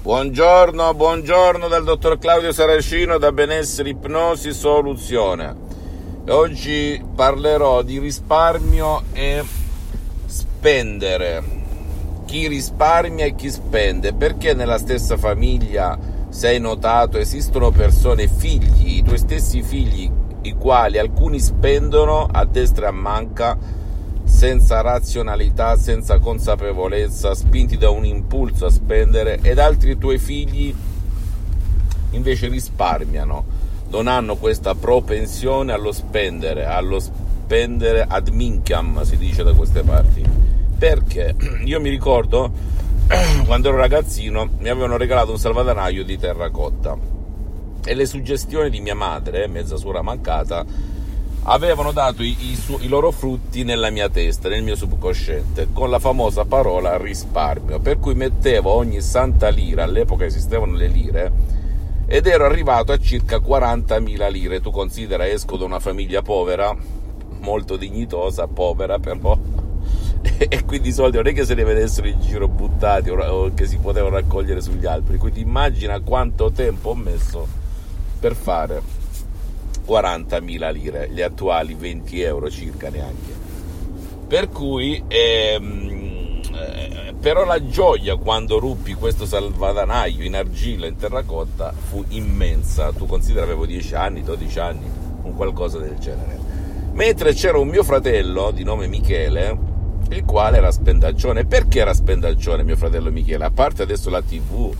Buongiorno, buongiorno dal dottor Claudio Saracino da Benessere Ipnosi Soluzione. Oggi parlerò di risparmio e spendere. Chi risparmia e chi spende, perché nella stessa famiglia, se hai notato, esistono persone, figli, i tuoi stessi figli, i quali alcuni spendono a destra e a manca senza razionalità, senza consapevolezza, spinti da un impulso a spendere ed altri tuoi figli invece risparmiano, non hanno questa propensione allo spendere, allo spendere ad minchiam, si dice da queste parti. Perché? Io mi ricordo quando ero ragazzino mi avevano regalato un salvadanaio di terracotta e le suggestioni di mia madre, mezza suora mancata, avevano dato i, i, su, i, loro frutti nella mia testa, nel mio subconsciente, con la famosa parola risparmio, per cui mettevo ogni santa lira, all'epoca esistevano le lire, ed ero arrivato a circa 40.000 lire. Tu considera, esco da una famiglia povera, molto dignitosa, povera però, e quindi i soldi non è che se ne vedessero in giro buttati o che si potevano raccogliere sugli alberi, quindi immagina quanto tempo ho messo per fare 40.000 lire, gli attuali 20 euro circa neanche. Per cui, ehm, eh, però la gioia quando ruppi questo salvadanaio in argilla, in terracotta, fu immensa. Tu considera avevo 10 anni, 12 anni, un qualcosa del genere. Mentre c'era un mio fratello di nome Michele, il quale era spendaccione. Perché era spendaccione mio fratello Michele? A parte adesso la tv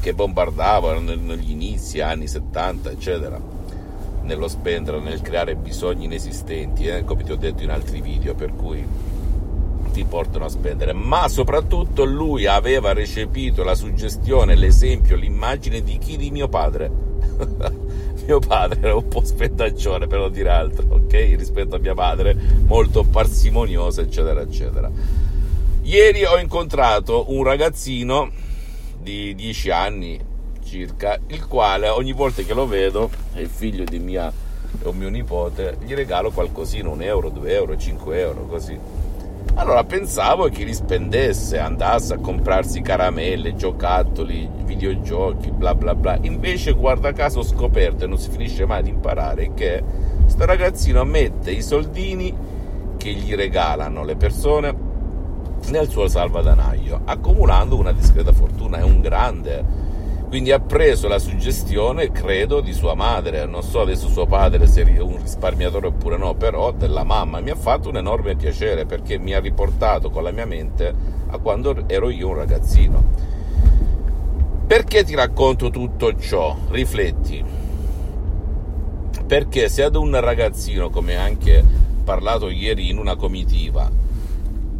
che bombardava negli inizi, anni 70, eccetera nello spendere, nel creare bisogni inesistenti, eh, come ti ho detto in altri video, per cui ti portano a spendere, ma soprattutto lui aveva recepito la suggestione, l'esempio, l'immagine di chi? Di mio padre. mio padre era un po' spendaccione per non dire altro, ok? Rispetto a mia madre, molto parsimonioso, eccetera, eccetera. Ieri ho incontrato un ragazzino di 10 anni, circa, il quale ogni volta che lo vedo, è il figlio di mia o mio nipote, gli regalo qualcosina, un euro, due euro, cinque euro, così. Allora pensavo che li spendesse, andasse a comprarsi caramelle, giocattoli, videogiochi, bla bla bla. Invece, guarda caso, ho scoperto e non si finisce mai di imparare che sto ragazzino mette i soldini che gli regalano le persone nel suo salvadanaio, accumulando una discreta fortuna. È un grande quindi ha preso la suggestione, credo, di sua madre. Non so adesso suo padre se è un risparmiatore oppure no, però della mamma. Mi ha fatto un enorme piacere perché mi ha riportato con la mia mente a quando ero io un ragazzino. Perché ti racconto tutto ciò? Rifletti. Perché se ad un ragazzino, come anche parlato ieri in una comitiva,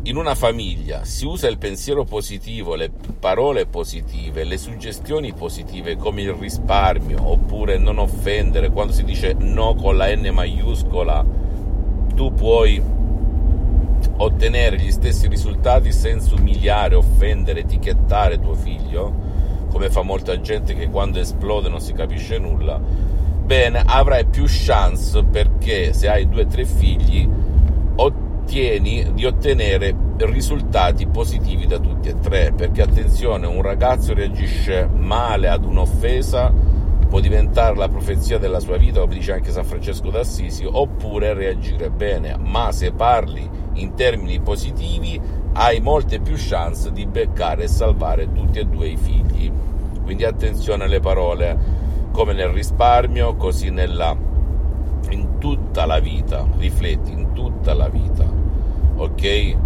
in una famiglia si usa il pensiero positivo, le parole positive, le suggestioni positive come il risparmio oppure non offendere, quando si dice no con la N maiuscola, tu puoi ottenere gli stessi risultati senza umiliare, offendere, etichettare tuo figlio, come fa molta gente che quando esplode non si capisce nulla. Bene, avrai più chance perché se hai due o tre figli ottieni di ottenere risultati positivi da tutti e tre, perché attenzione, un ragazzo reagisce male ad un'offesa può diventare la profezia della sua vita, come dice anche San Francesco d'Assisi, oppure reagire bene, ma se parli in termini positivi hai molte più chance di beccare e salvare tutti e due i figli. Quindi attenzione alle parole, come nel risparmio, così nella, in tutta la vita, rifletti, in tutta la vita, ok?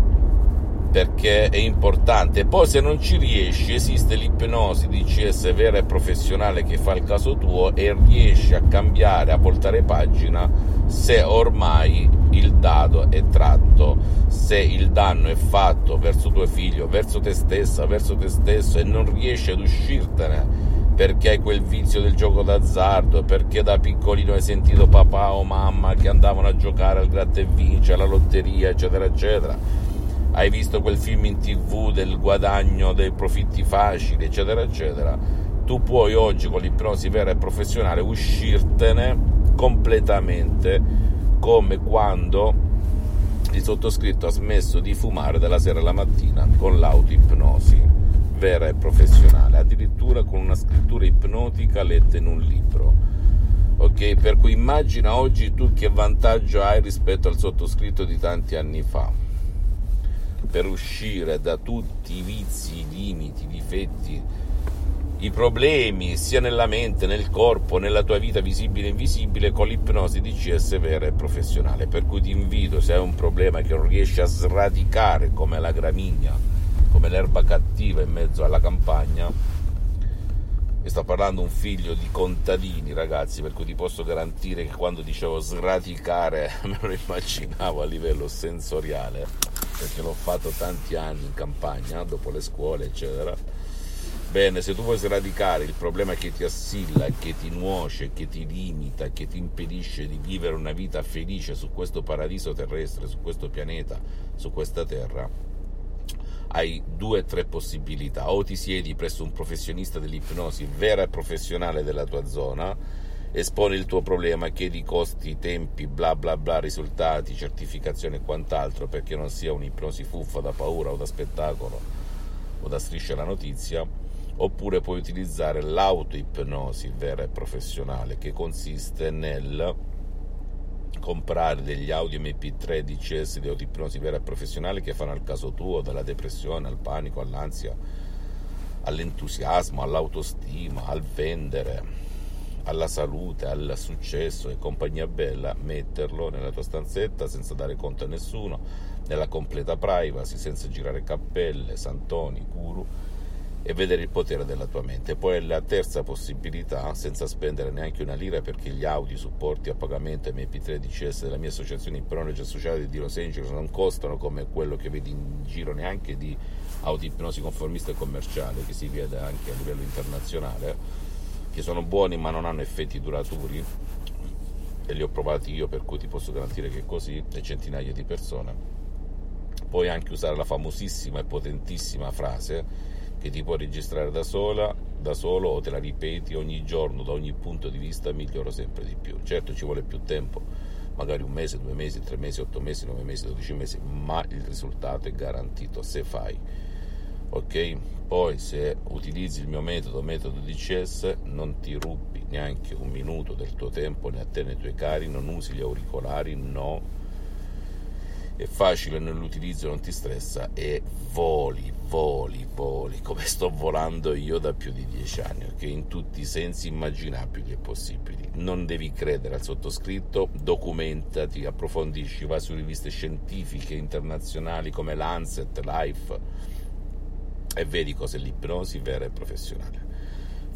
perché è importante. Poi se non ci riesci esiste l'ipnosi DCS vera e professionale che fa il caso tuo e riesci a cambiare, a voltare pagina se ormai il dado è tratto, se il danno è fatto verso tuo figlio, verso te stessa, verso te stesso e non riesci ad uscirtene perché hai quel vizio del gioco d'azzardo, perché da piccolino hai sentito papà o mamma che andavano a giocare al gratta e vince, alla lotteria, eccetera, eccetera. Hai visto quel film in tv del guadagno dei profitti facili, eccetera, eccetera, tu puoi oggi con l'ipnosi vera e professionale uscirtene completamente come quando il sottoscritto ha smesso di fumare dalla sera alla mattina con l'autoipnosi vera e professionale, addirittura con una scrittura ipnotica letta in un libro. Ok, per cui immagina oggi tu che vantaggio hai rispetto al sottoscritto di tanti anni fa per uscire da tutti i vizi, i limiti, i difetti, i problemi sia nella mente, nel corpo, nella tua vita visibile e invisibile con l'ipnosi DCS vera e professionale. Per cui ti invito, se hai un problema che non riesci a sradicare come la gramigna, come l'erba cattiva in mezzo alla campagna, e sto parlando un figlio di contadini, ragazzi, per cui ti posso garantire che quando dicevo sradicare me lo immaginavo a livello sensoriale, perché l'ho fatto tanti anni in campagna, dopo le scuole, eccetera. Bene, se tu vuoi sradicare il problema che ti assilla, che ti nuoce, che ti limita, che ti impedisce di vivere una vita felice su questo paradiso terrestre, su questo pianeta, su questa terra, hai due o tre possibilità. O ti siedi presso un professionista dell'ipnosi vera e professionale della tua zona, esponi il tuo problema, chiedi costi, tempi, bla bla bla, risultati, certificazione e quant'altro, perché non sia un'ipnosi fuffa da paura o da spettacolo o da striscia la notizia oppure puoi utilizzare l'autoipnosi vera e professionale che consiste nel comprare degli audio MP3 DCS di autoipnosi vera e professionale che fanno al caso tuo, dalla depressione al panico, all'ansia, all'entusiasmo, all'autostima, al vendere, alla salute, al successo e compagnia bella, metterlo nella tua stanzetta senza dare conto a nessuno, nella completa privacy, senza girare cappelle, santoni, guru e vedere il potere della tua mente. Poi la terza possibilità, senza spendere neanche una lira perché gli audio supporti a pagamento MP3 DCS della mia associazione Ipnosi Associati di Los Angeles non costano come quello che vedi in giro neanche di audio ipnosi conformista e commerciale che si vede anche a livello internazionale, che sono buoni ma non hanno effetti duraturi e li ho provati io per cui ti posso garantire che è così e centinaia di persone. Puoi anche usare la famosissima e potentissima frase che ti puoi registrare da sola, da solo o te la ripeti ogni giorno da ogni punto di vista miglioro sempre di più. Certo ci vuole più tempo, magari un mese, due mesi, tre mesi, otto mesi, nove mesi, dodici mesi, ma il risultato è garantito se fai. Ok? Poi se utilizzi il mio metodo, metodo DCS, non ti rubi neanche un minuto del tuo tempo né a te né ai tuoi cari, non usi gli auricolari, no è facile nell'utilizzo, non ti stressa e voli, voli, voli, come sto volando io da più di dieci anni, ok? In tutti i sensi immaginabili e possibili. Non devi credere al sottoscritto, documentati, approfondisci, vai su riviste scientifiche internazionali come Lancet, Life e vedi cos'è l'ipnosi vera e professionale.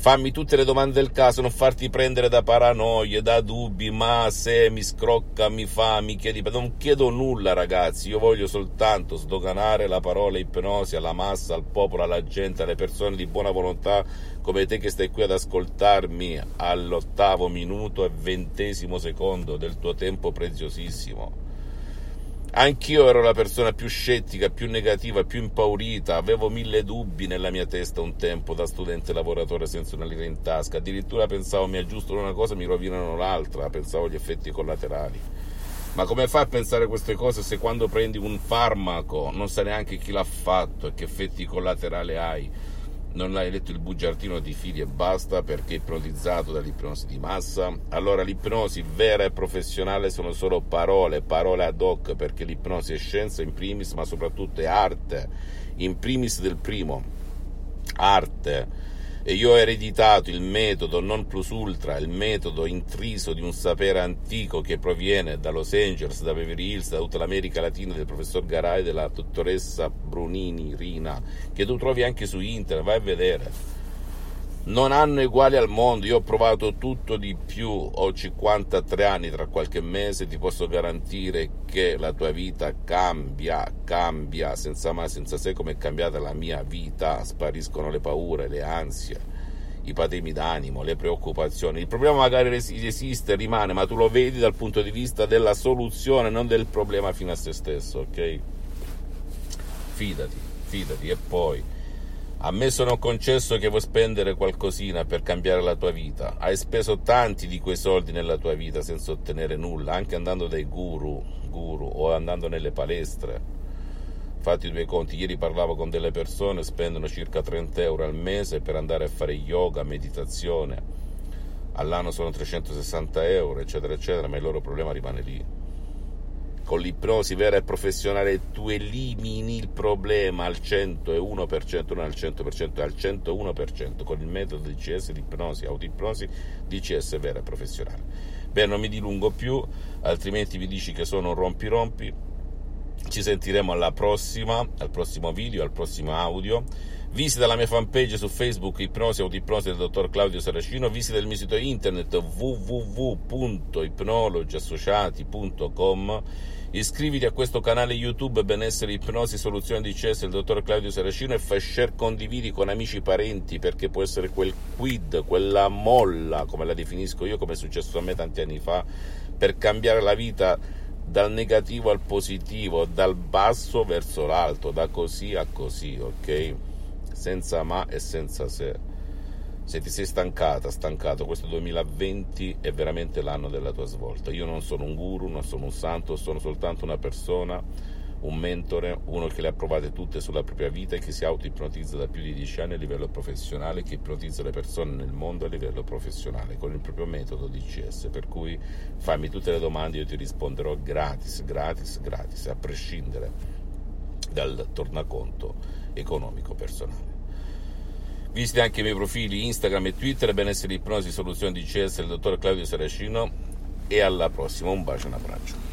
Fammi tutte le domande del caso, non farti prendere da paranoie, da dubbi, ma se mi scrocca, mi fa, mi chiedi, non chiedo nulla ragazzi, io voglio soltanto sdoganare la parola ipnosi alla massa, al popolo, alla gente, alle persone di buona volontà come te che stai qui ad ascoltarmi all'ottavo minuto e ventesimo secondo del tuo tempo preziosissimo Anch'io ero la persona più scettica, più negativa, più impaurita, avevo mille dubbi nella mia testa un tempo da studente lavoratore senza una lira in tasca, addirittura pensavo mi aggiustano una cosa e mi rovinano l'altra, pensavo agli effetti collaterali. Ma come fai a pensare queste cose se quando prendi un farmaco non sai neanche chi l'ha fatto e che effetti collaterali hai? Non hai letto il bugiardino di fili e basta perché ipnotizzato dall'ipnosi di massa? Allora l'ipnosi vera e professionale sono solo parole, parole ad hoc perché l'ipnosi è scienza in primis ma soprattutto è arte, in primis del primo, arte e io ho ereditato il metodo non plus ultra, il metodo intriso di un sapere antico che proviene da Los Angeles, da Beverly Hills, da tutta l'America Latina del professor Garay e della dottoressa Brunini Rina, che tu trovi anche su internet, vai a vedere. Non hanno uguali al mondo, io ho provato tutto di più, ho 53 anni, tra qualche mese ti posso garantire che la tua vita cambia, cambia, senza mai, senza se come è cambiata la mia vita, spariscono le paure, le ansie, i patemi d'animo, le preoccupazioni. Il problema magari esiste, rimane, ma tu lo vedi dal punto di vista della soluzione, non del problema fino a se stesso, ok? Fidati, fidati. E poi a me sono concesso che vuoi spendere qualcosina per cambiare la tua vita. Hai speso tanti di quei soldi nella tua vita senza ottenere nulla, anche andando dai guru, guru o andando nelle palestre, fate i due conti, ieri parlavo con delle persone, spendono circa 30 euro al mese per andare a fare yoga, meditazione, all'anno sono 360 euro, eccetera, eccetera, ma il loro problema rimane lì. Con l'ipnosi vera e professionale tu elimini il problema al 101%, non al 100%, al 101%, con il metodo DCS di ipnosi, autoipnosi, DCS vera e professionale. Beh, non mi dilungo più, altrimenti vi dici che sono rompi rompi ci sentiremo alla prossima, al prossimo video, al prossimo audio. Visita la mia fanpage su Facebook Ipnosi Autoipnosi del dottor Claudio Saracino, visita il mio sito internet www.ipnologiassociati.com iscriviti a questo canale YouTube Benessere Ipnosi Soluzione di CS del dottor Claudio Saracino e fai share, condividi con amici e parenti perché può essere quel quid, quella molla, come la definisco io, come è successo a me tanti anni fa, per cambiare la vita dal negativo al positivo, dal basso verso l'alto, da così a così, ok? Senza ma e senza se. Se ti sei stancata, stancato, questo 2020 è veramente l'anno della tua svolta. Io non sono un guru, non sono un santo, sono soltanto una persona un mentore, uno che le ha provate tutte sulla propria vita e che si auto-ipnotizza da più di dieci anni a livello professionale, che ipnotizza le persone nel mondo a livello professionale con il proprio metodo DCS. Per cui fammi tutte le domande, io ti risponderò gratis, gratis, gratis, a prescindere dal tornaconto economico personale. Visti anche i miei profili Instagram e Twitter, benessere ipnosi, soluzione DCS del dottor Claudio Saracino e alla prossima, un bacio e un abbraccio.